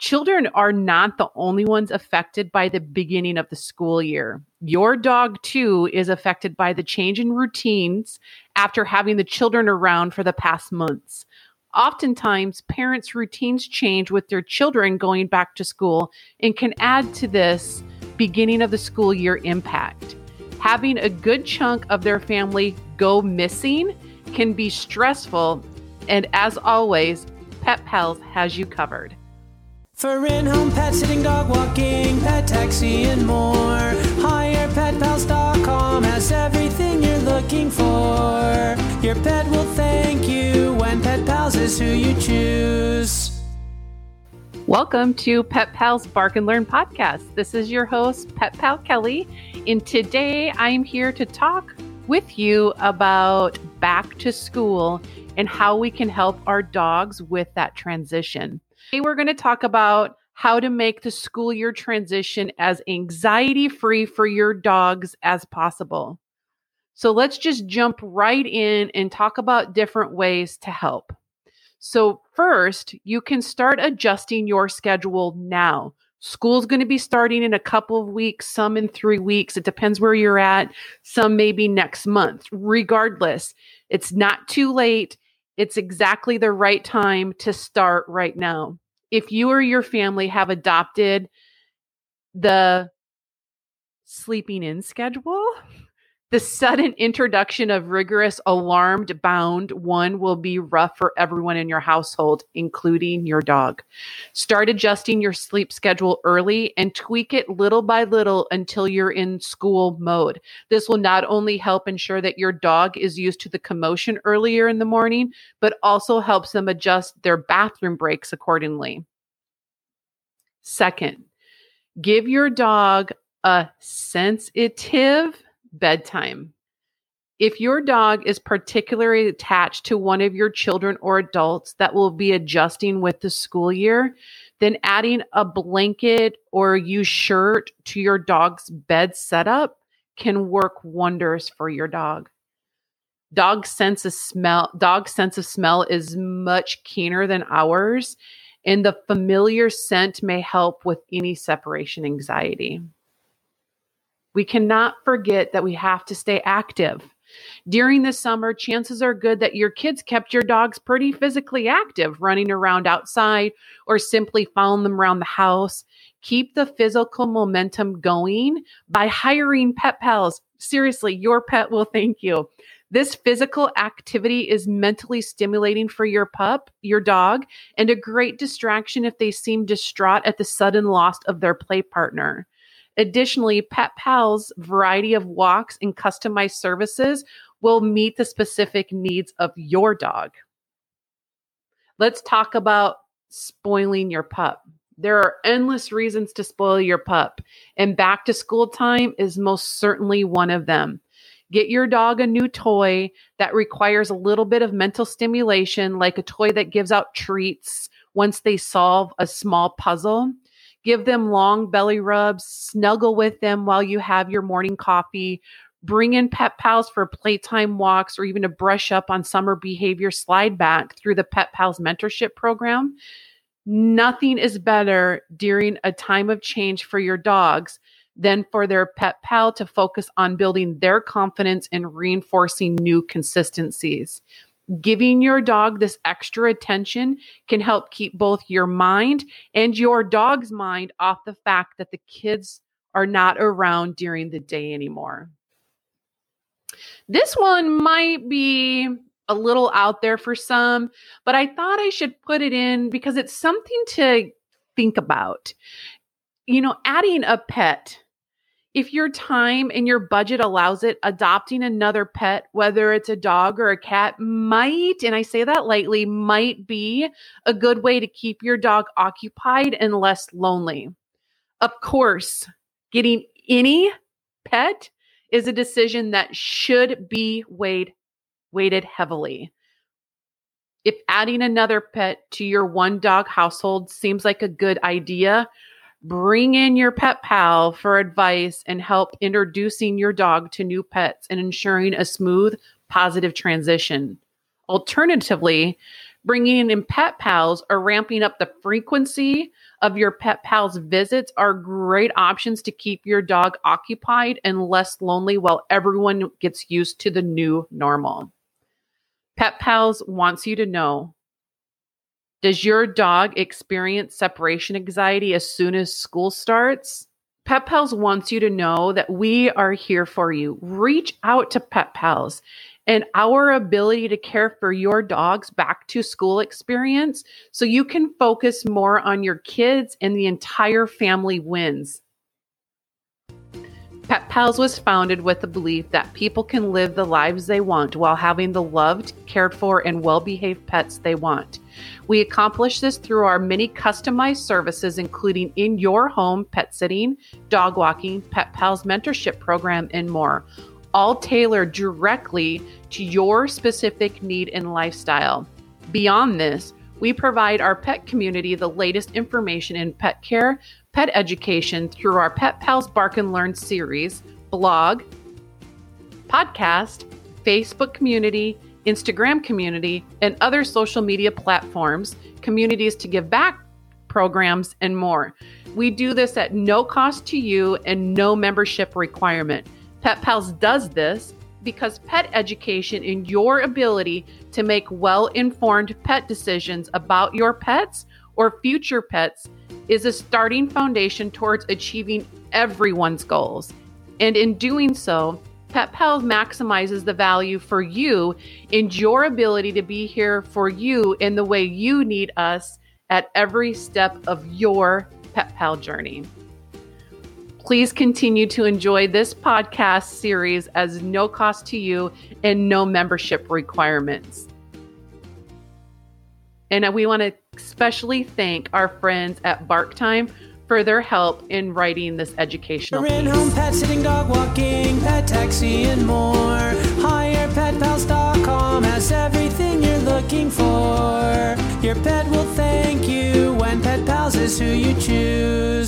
Children are not the only ones affected by the beginning of the school year. Your dog, too, is affected by the change in routines after having the children around for the past months. Oftentimes, parents' routines change with their children going back to school and can add to this beginning of the school year impact. Having a good chunk of their family go missing can be stressful, and as always, Pet Pals has you covered. For in-home pet sitting, dog walking, pet taxi, and more. HirePetPals.com has everything you're looking for. Your pet will thank you when Pet Pals is who you choose. Welcome to Pet Pals Bark and Learn podcast. This is your host, Pet Pal Kelly, and today I'm here to talk with you about back to school and how we can help our dogs with that transition. Today, we're going to talk about how to make the school year transition as anxiety free for your dogs as possible. So let's just jump right in and talk about different ways to help. So, first, you can start adjusting your schedule now. School's going to be starting in a couple of weeks, some in three weeks. It depends where you're at. Some maybe next month. Regardless, it's not too late. It's exactly the right time to start right now. If you or your family have adopted the sleeping in schedule, the sudden introduction of rigorous alarmed bound one will be rough for everyone in your household, including your dog. Start adjusting your sleep schedule early and tweak it little by little until you're in school mode. This will not only help ensure that your dog is used to the commotion earlier in the morning, but also helps them adjust their bathroom breaks accordingly. Second, give your dog a sensitive bedtime. If your dog is particularly attached to one of your children or adults that will be adjusting with the school year, then adding a blanket or used shirt to your dog's bed setup can work wonders for your dog. Dog sense of smell, dog sense of smell is much keener than ours, and the familiar scent may help with any separation anxiety. We cannot forget that we have to stay active. During the summer, chances are good that your kids kept your dogs pretty physically active, running around outside or simply following them around the house. Keep the physical momentum going by hiring pet pals. Seriously, your pet will thank you. This physical activity is mentally stimulating for your pup, your dog, and a great distraction if they seem distraught at the sudden loss of their play partner. Additionally, Pet Pal's variety of walks and customized services will meet the specific needs of your dog. Let's talk about spoiling your pup. There are endless reasons to spoil your pup, and back to school time is most certainly one of them. Get your dog a new toy that requires a little bit of mental stimulation, like a toy that gives out treats once they solve a small puzzle. Give them long belly rubs, snuggle with them while you have your morning coffee. Bring in pet pals for playtime walks or even to brush up on summer behavior slide back through the Pet Pals mentorship program. Nothing is better during a time of change for your dogs than for their pet pal to focus on building their confidence and reinforcing new consistencies. Giving your dog this extra attention can help keep both your mind and your dog's mind off the fact that the kids are not around during the day anymore. This one might be a little out there for some, but I thought I should put it in because it's something to think about you know, adding a pet, if your time and your budget allows it, adopting another pet, whether it's a dog or a cat, might, and I say that lightly, might be a good way to keep your dog occupied and less lonely. Of course, getting any pet is a decision that should be weighed weighted heavily. If adding another pet to your one dog household seems like a good idea, Bring in your pet pal for advice and help introducing your dog to new pets and ensuring a smooth, positive transition. Alternatively, bringing in pet pals or ramping up the frequency of your Pet Pals visits are great options to keep your dog occupied and less lonely while everyone gets used to the new normal. Pet Pals wants you to know Does your dog experience separation anxiety as soon as school starts? Pet Pals wants you to know that we are here for you. Reach out to Pet Pals and our ability to care for your dog's back to school experience so you can focus more on your kids and the entire family wins. Pet Pals was founded with the belief that people can live the lives they want while having the loved, cared for, and well behaved pets they want. We accomplish this through our many customized services, including in your home pet sitting, dog walking, Pet Pals mentorship program, and more, all tailored directly to your specific need and lifestyle. Beyond this, we provide our pet community the latest information in pet care, pet education through our Pet Pals Bark and Learn series, blog, podcast, Facebook community, Instagram community, and other social media platforms, communities to give back programs, and more. We do this at no cost to you and no membership requirement. Pet Pals does this because pet education and your ability to make well informed pet decisions about your pets or future pets is a starting foundation towards achieving everyone's goals. And in doing so, Pet Pals maximizes the value for you and your ability to be here for you in the way you need us at every step of your Pet Pal journey. Please continue to enjoy this podcast series as no cost to you and no membership requirements. And we want to especially thank our friends at Bark Time for their help in writing this educational piece. home pet sitting, dog walking, pet taxi, and more. HirePetPals.com has everything you're looking for. Your pet will thank you when Pet Pals is who you choose.